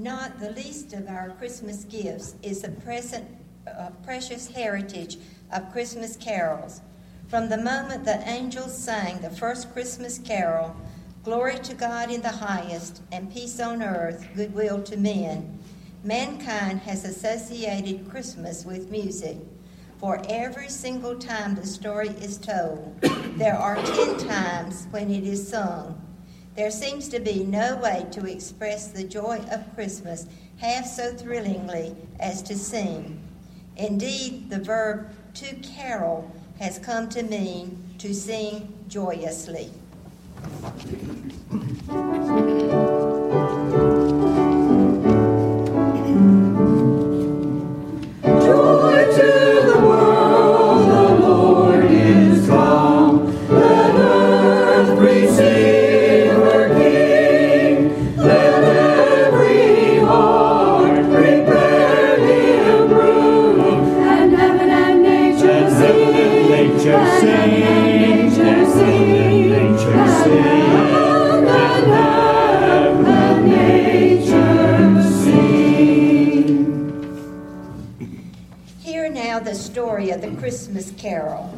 Not the least of our Christmas gifts is the present, uh, precious heritage of Christmas carols. From the moment the angels sang the first Christmas carol, Glory to God in the highest, and peace on earth, goodwill to men, mankind has associated Christmas with music. For every single time the story is told, there are ten times when it is sung. There seems to be no way to express the joy of Christmas half so thrillingly as to sing. Indeed, the verb to carol has come to mean to sing joyously. Christmas carol.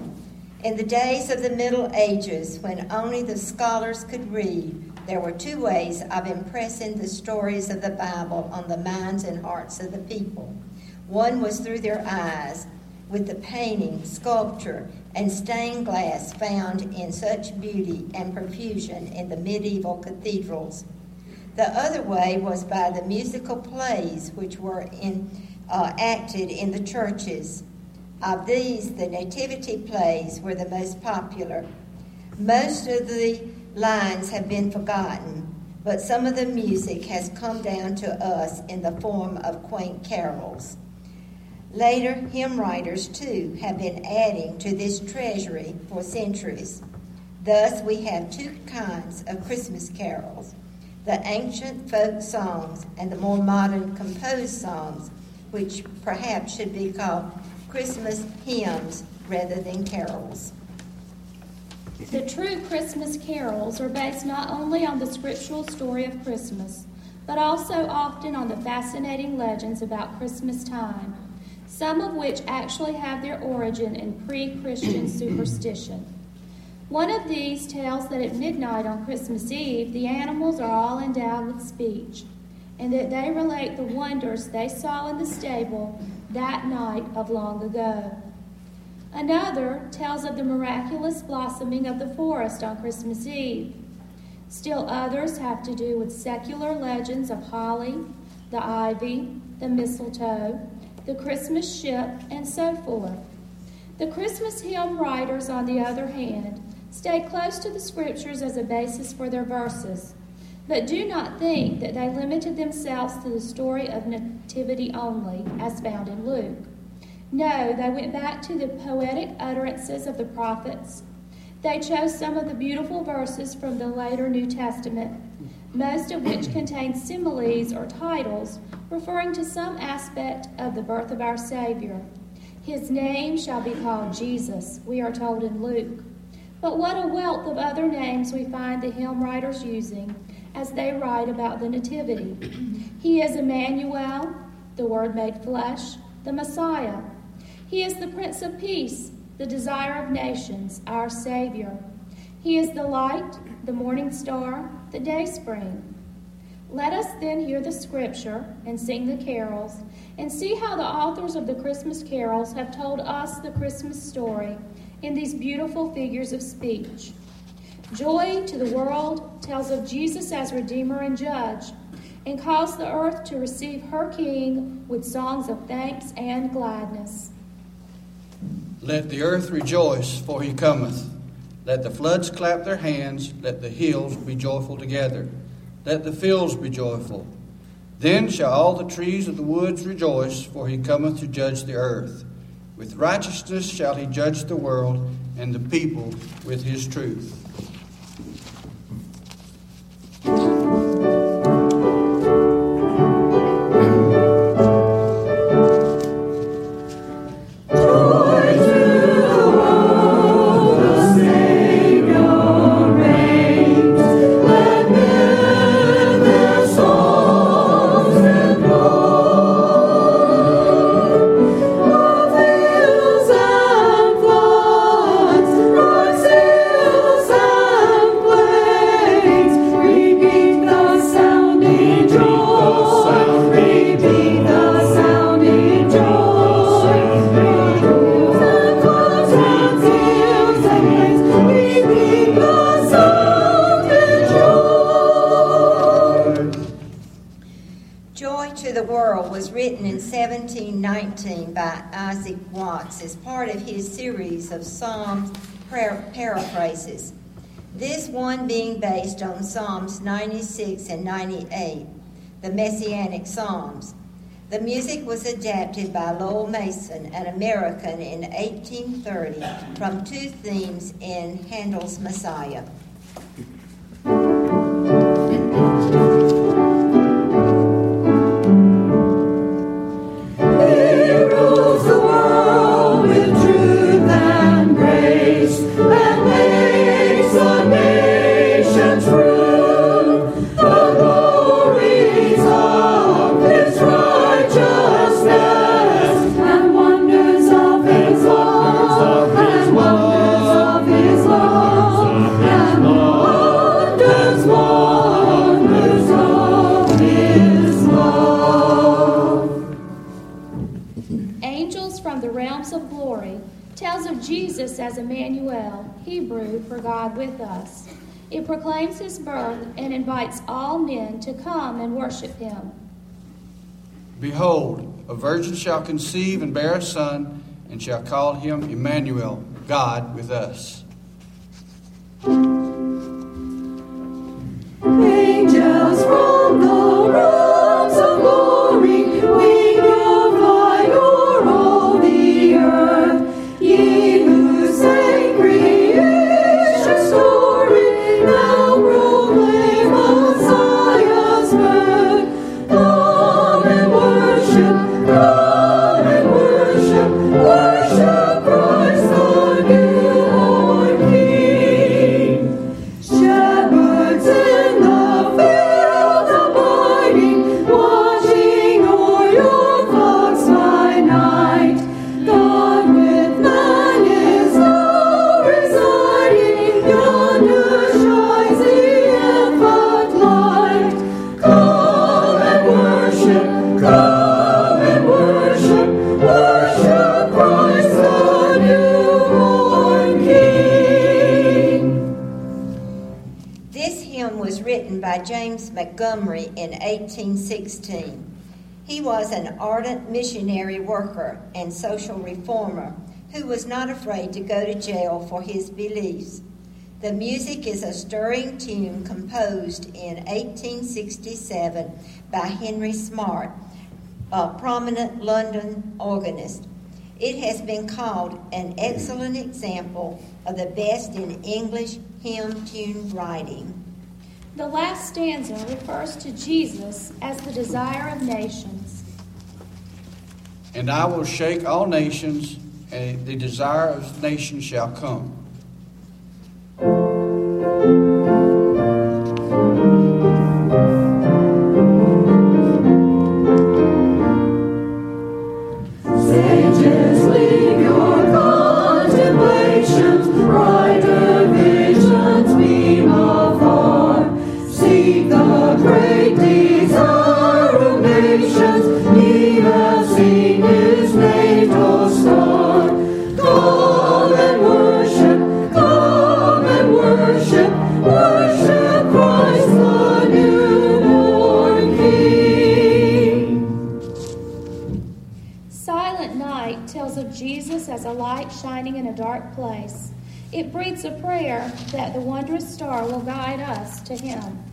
In the days of the Middle Ages, when only the scholars could read, there were two ways of impressing the stories of the Bible on the minds and hearts of the people. One was through their eyes, with the painting, sculpture, and stained glass found in such beauty and profusion in the medieval cathedrals. The other way was by the musical plays which were in, uh, acted in the churches. Of these, the nativity plays were the most popular. Most of the lines have been forgotten, but some of the music has come down to us in the form of quaint carols. Later, hymn writers, too, have been adding to this treasury for centuries. Thus, we have two kinds of Christmas carols the ancient folk songs and the more modern composed songs, which perhaps should be called Christmas hymns rather than carols. The true Christmas carols are based not only on the scriptural story of Christmas, but also often on the fascinating legends about Christmas time, some of which actually have their origin in pre Christian superstition. One of these tells that at midnight on Christmas Eve, the animals are all endowed with speech, and that they relate the wonders they saw in the stable that night of long ago. Another tells of the miraculous blossoming of the forest on Christmas Eve. Still others have to do with secular legends of holly, the ivy, the mistletoe, the Christmas ship, and so forth. The Christmas hymn writers, on the other hand, stay close to the scriptures as a basis for their verses, but do not think that they limited themselves to the story of nativity only, as found in Luke. No, they went back to the poetic utterances of the prophets. They chose some of the beautiful verses from the later New Testament, most of which contain similes or titles referring to some aspect of the birth of our Savior. His name shall be called Jesus, we are told in Luke. But what a wealth of other names we find the hymn writers using as they write about the Nativity. he is Emmanuel, the Word made flesh, the Messiah. He is the Prince of Peace, the desire of nations, our Savior. He is the light, the morning star, the day spring. Let us then hear the scripture and sing the carols and see how the authors of the Christmas carols have told us the Christmas story in these beautiful figures of speech. Joy to the world tells of Jesus as Redeemer and Judge, and calls the earth to receive her King with songs of thanks and gladness. Let the earth rejoice, for he cometh. Let the floods clap their hands, let the hills be joyful together. Let the fields be joyful. Then shall all the trees of the woods rejoice, for he cometh to judge the earth. With righteousness shall he judge the world, and the people with his truth. 98, the Messianic Psalms. The music was adapted by Lowell Mason, an American, in 1830 from two themes in Handel's Messiah. Him. Behold, a virgin shall conceive and bear a son, and shall call him Emmanuel, God with us. An ardent missionary worker and social reformer who was not afraid to go to jail for his beliefs. The music is a stirring tune composed in 1867 by Henry Smart, a prominent London organist. It has been called an excellent example of the best in English hymn tune writing. The last stanza refers to Jesus as the desire of nations. And I will shake all nations, and the desire of nations shall come. It breathes a prayer that the wondrous star will guide us to him.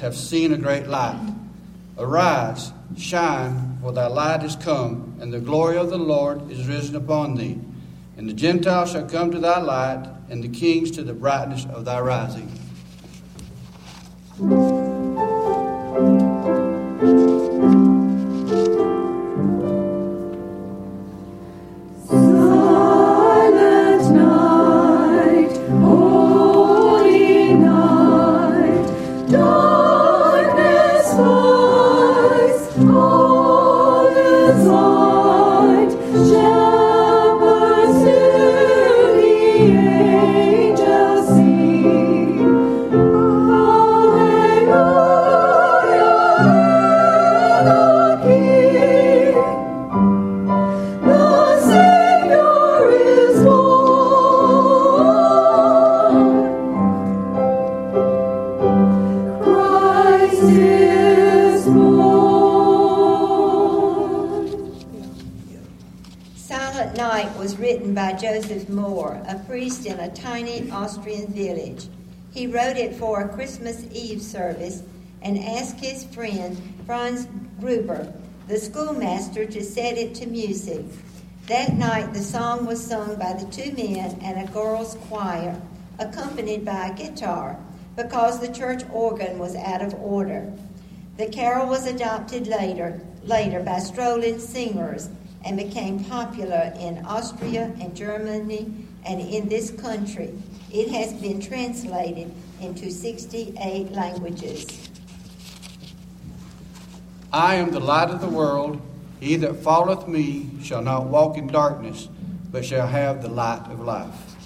Have seen a great light. Arise, shine, for thy light is come, and the glory of the Lord is risen upon thee. And the Gentiles shall come to thy light, and the kings to the brightness of thy rising. Christmas Eve service and asked his friend Franz Gruber, the schoolmaster, to set it to music. That night, the song was sung by the two men and a girls' choir, accompanied by a guitar, because the church organ was out of order. The carol was adopted later, later by strolling singers and became popular in Austria and Germany and in this country. It has been translated into 68 languages. I am the light of the world. He that followeth me shall not walk in darkness, but shall have the light of life.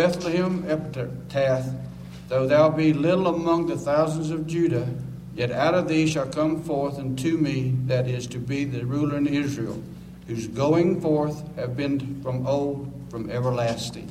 Bethlehem Ephrathah, though thou be little among the thousands of Judah, yet out of thee shall come forth unto me that is to be the ruler in Israel, whose going forth have been from old, from everlasting.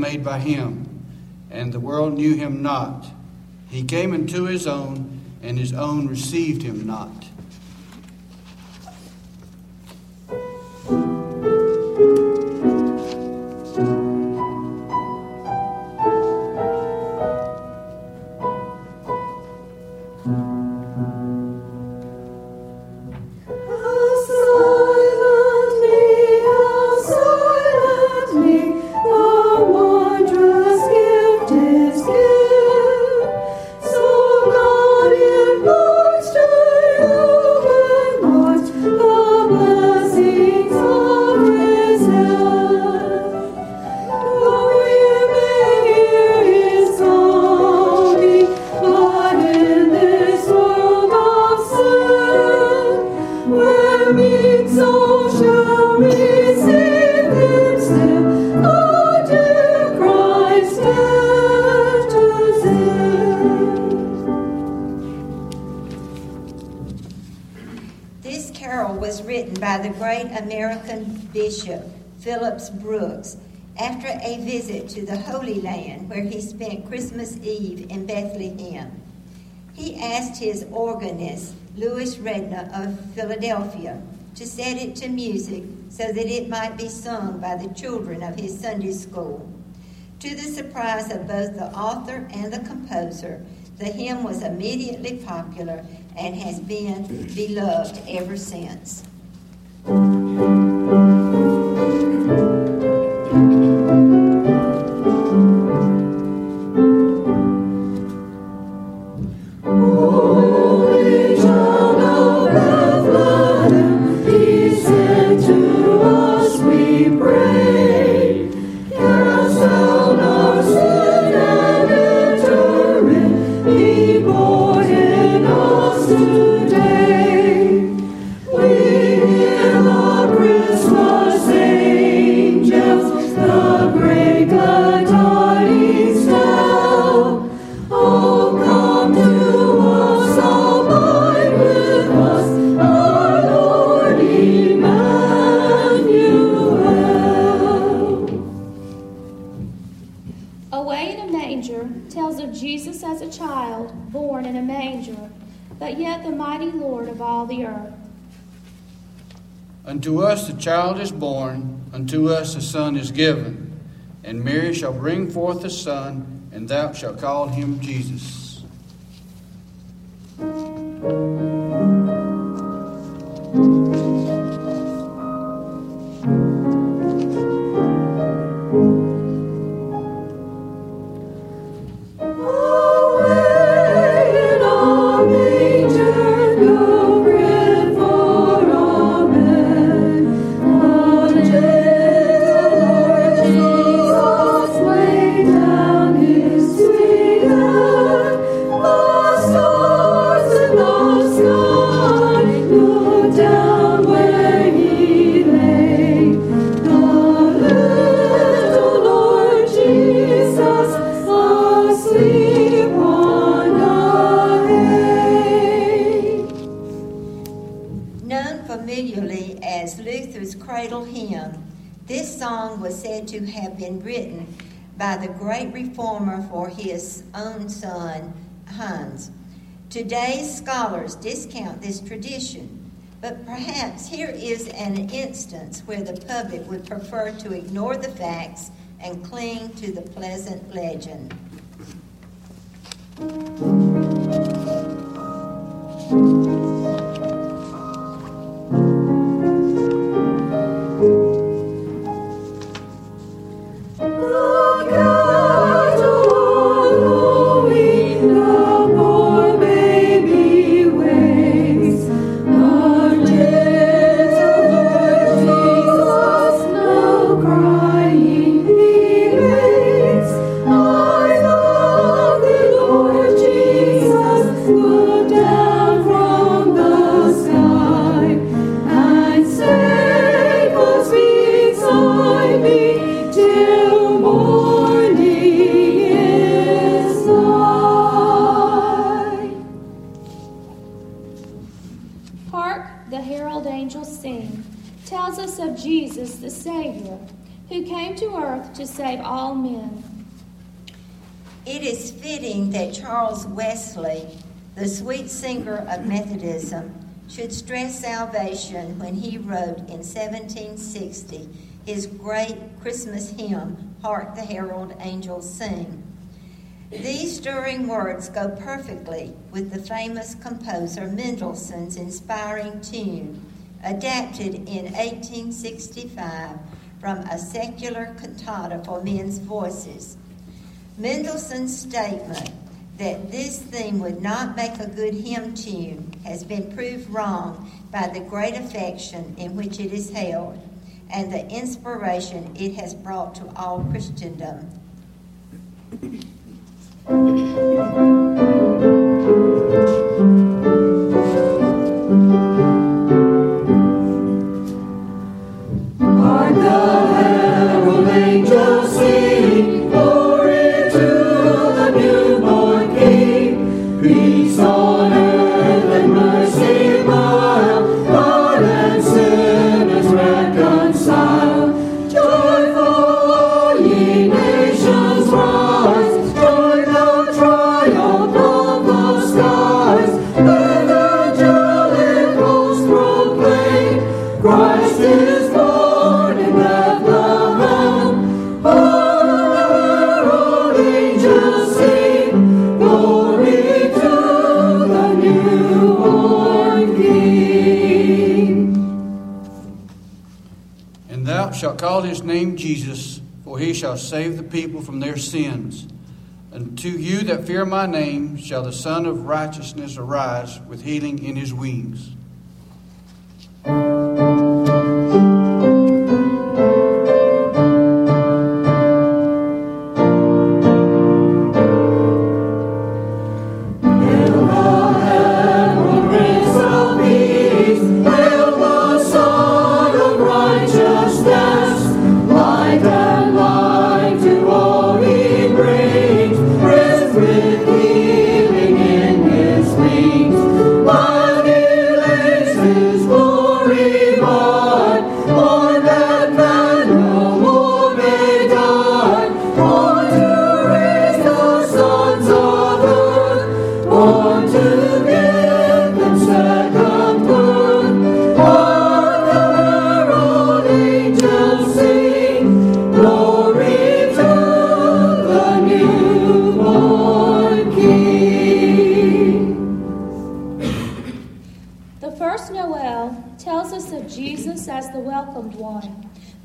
Made by him, and the world knew him not. He came into his own, and his own received him not. Phillips Brooks after a visit to the Holy Land where he spent Christmas Eve in Bethlehem. He asked his organist, Lewis Redner of Philadelphia, to set it to music so that it might be sung by the children of his Sunday school. To the surprise of both the author and the composer, the hymn was immediately popular and has been beloved ever since. Given, and Mary shall bring forth a son, and thou shalt call him Jesus. Scholars discount this tradition, but perhaps here is an instance where the public would prefer to ignore the facts and cling to the pleasant legend. The of Methodism, should stress salvation when he wrote in 1760 his great Christmas hymn, Hark the Herald Angels Sing. These stirring words go perfectly with the famous composer Mendelssohn's inspiring tune, adapted in 1865 from a secular cantata for men's voices. Mendelssohn's statement that this theme would not make a good hymn tune has been proved wrong by the great affection in which it is held and the inspiration it has brought to all Christendom. his name Jesus, for he shall save the people from their sins. And to you that fear my name shall the Sun of Righteousness arise with healing in his wings.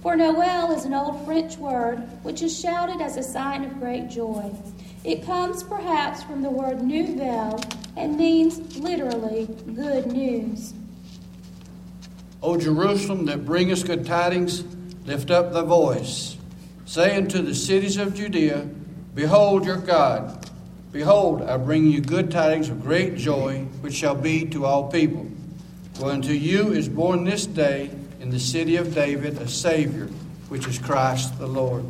For Noel is an old French word which is shouted as a sign of great joy. It comes perhaps from the word nouvelle and means literally good news. O Jerusalem that bringest good tidings, lift up thy voice. Say unto the cities of Judea, Behold your God. Behold, I bring you good tidings of great joy, which shall be to all people. For unto you is born this day in the city of David a Savior, which is Christ the Lord.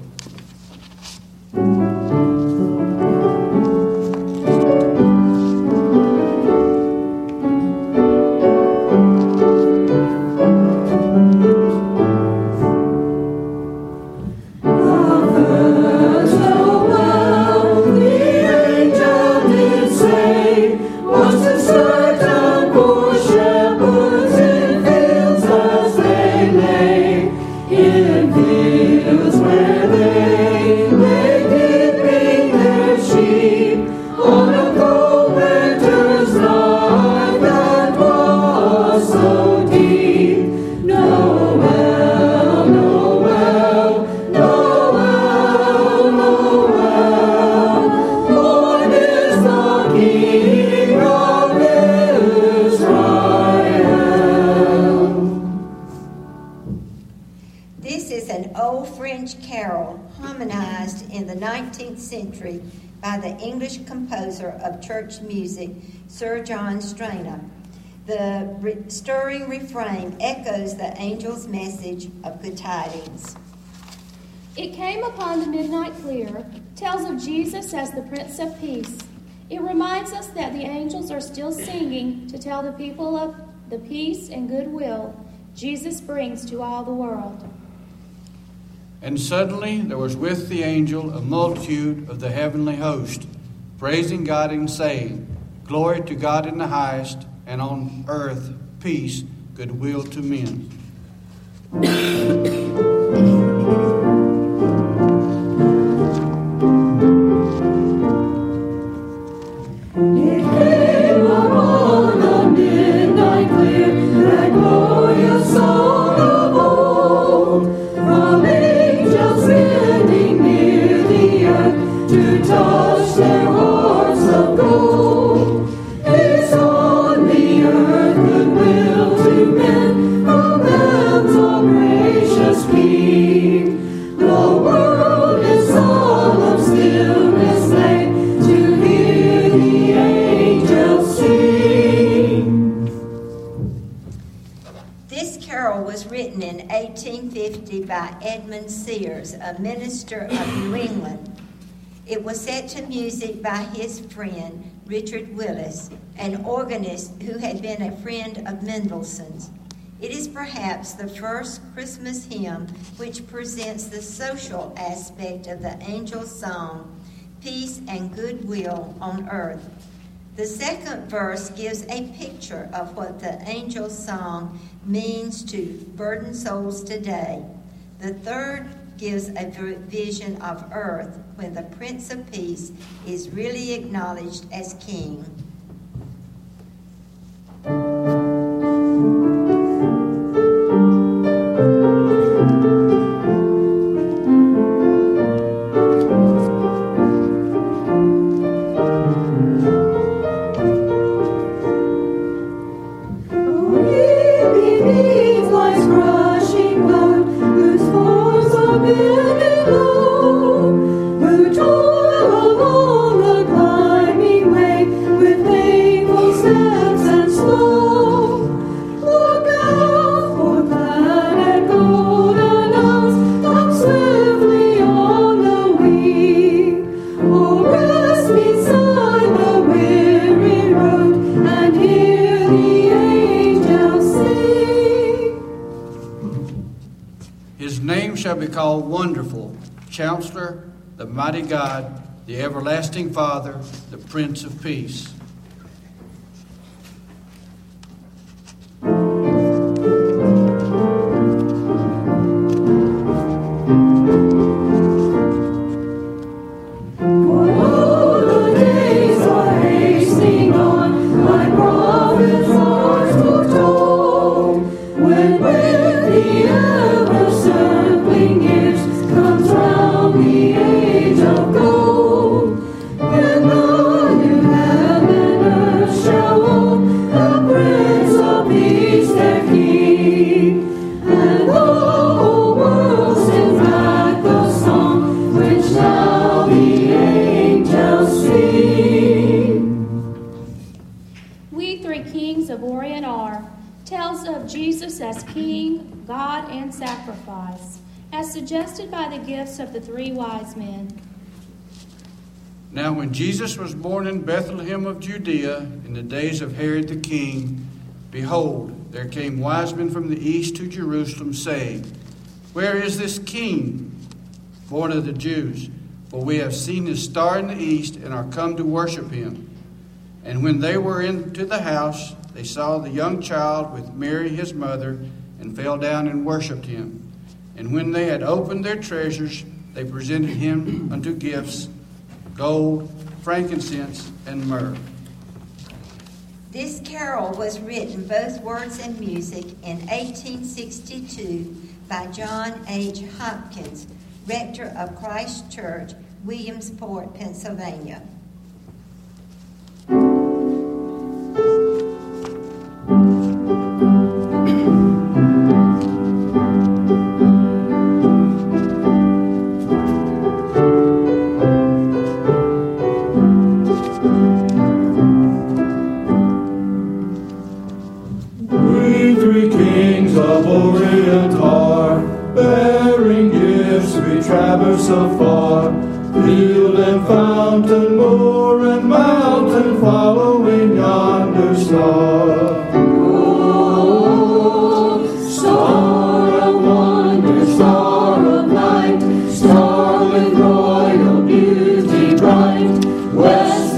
Composer of church music, Sir John Stainer. The re- stirring refrain echoes the angel's message of good tidings. It came upon the midnight clear, tells of Jesus as the Prince of Peace. It reminds us that the angels are still singing to tell the people of the peace and goodwill Jesus brings to all the world. And suddenly there was with the angel a multitude of the heavenly host, praising God and saying, Glory to God in the highest, and on earth peace, goodwill to men. It was set to music by his friend Richard Willis, an organist who had been a friend of Mendelssohn's. It is perhaps the first Christmas hymn which presents the social aspect of the angel's song, Peace and Goodwill on Earth. The second verse gives a picture of what the angel's song means to burdened souls today. The third gives a vision of earth when the Prince of Peace is really acknowledged as king. Everlasting Father, the Prince of Peace. Jesus was born in Bethlehem of Judea in the days of Herod the king, behold, there came wise men from the east to Jerusalem, saying, Where is this king, born of the Jews? For we have seen his star in the east and are come to worship him. And when they were into the house, they saw the young child with Mary his mother, and fell down and worshipped him. And when they had opened their treasures, they presented him unto gifts gold, frankincense, and myrrh. This carol was written, both words and music, in 1862 by John H. Hopkins, rector of Christ Church, Williamsport, Pennsylvania.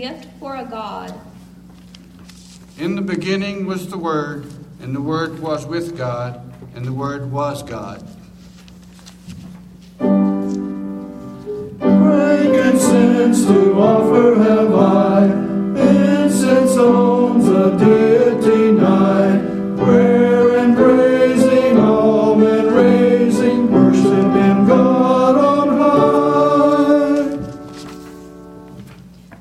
gift for a god. In the beginning was the Word, and the Word was with God, and the Word was God. Frankincense to offer have I, incense owns a deity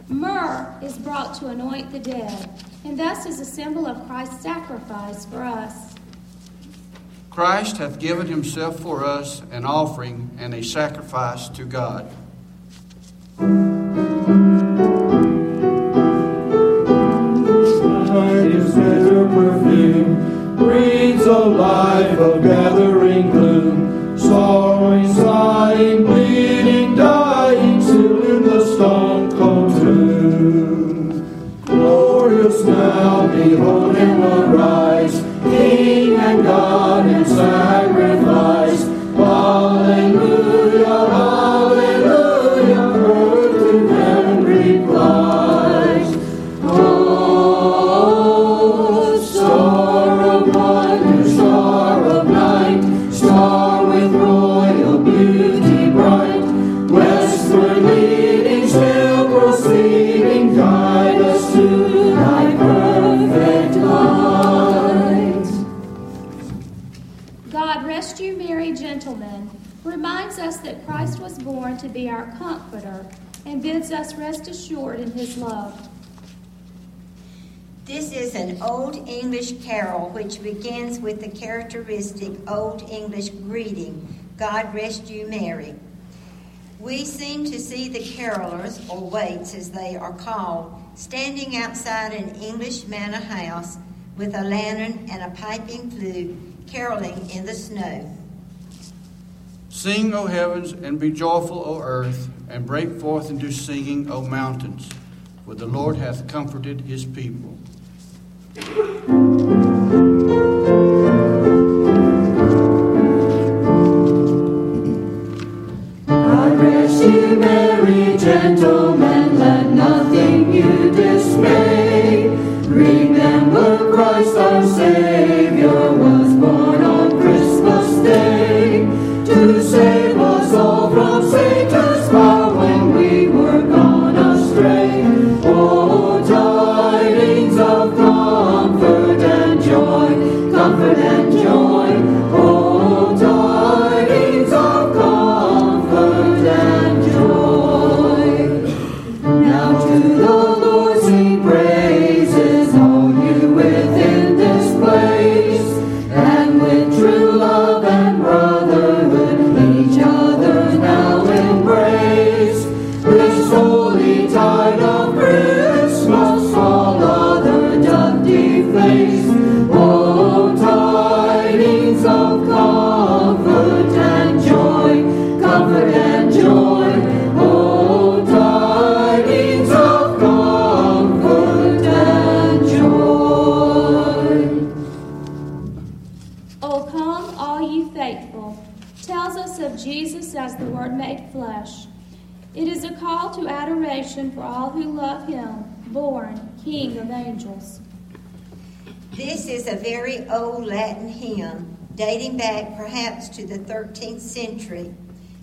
Myrrh is brought to anoint the dead, and thus is a symbol of Christ's sacrifice for us. Christ hath given himself for us an offering and a sacrifice to God. Night is bitter perfume, breathes a life of gathering us that Christ was born to be our comforter and bids us rest assured in his love. This is an Old English carol which begins with the characteristic Old English greeting, God rest you Mary. We seem to see the carolers, or waits as they are called, standing outside an English manor house with a lantern and a piping flute, caroling in the snow. Sing, O heavens, and be joyful, O earth, and break forth into singing, O mountains, for the Lord hath comforted his people. Comfort and old Latin hymn dating back perhaps to the 13th century.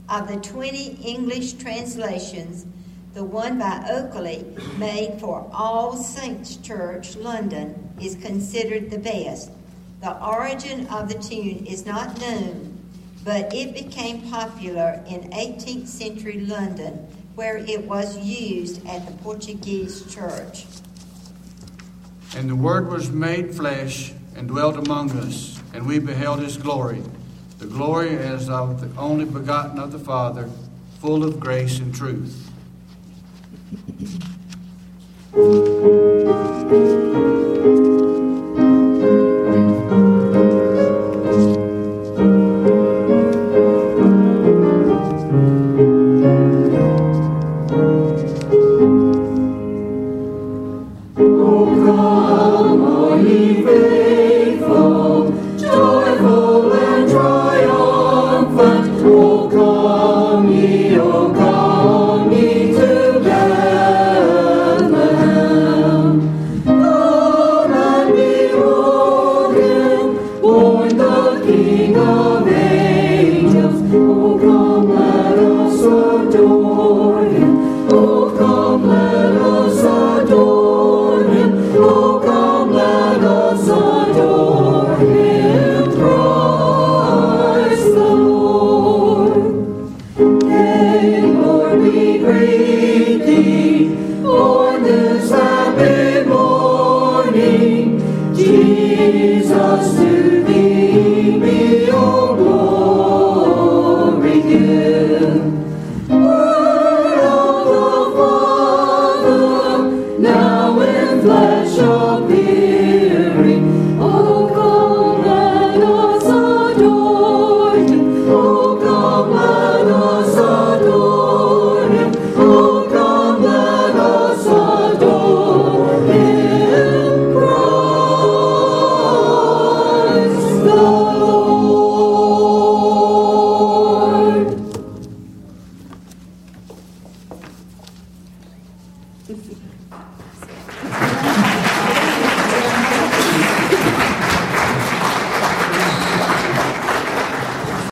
Of the 20 English translations, the one by Oakeley, made for All Saints Church, London, is considered the best. The origin of the tune is not known, but it became popular in 18th century London, where it was used at the Portuguese church. And the Word was made flesh and dwelt among us, and we beheld his glory, the glory as of the only begotten of the Father, full of grace and truth.